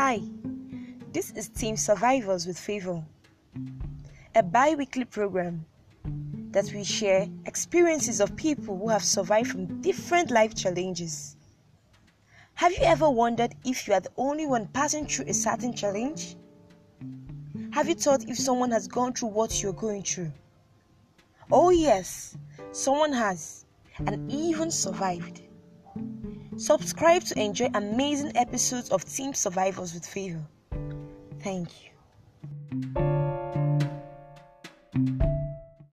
Hi, this is Team Survivors with Favor, a bi weekly program that we share experiences of people who have survived from different life challenges. Have you ever wondered if you are the only one passing through a certain challenge? Have you thought if someone has gone through what you're going through? Oh, yes, someone has, and even survived. Subscribe to enjoy amazing episodes of Team Survivors with Favor. Thank you.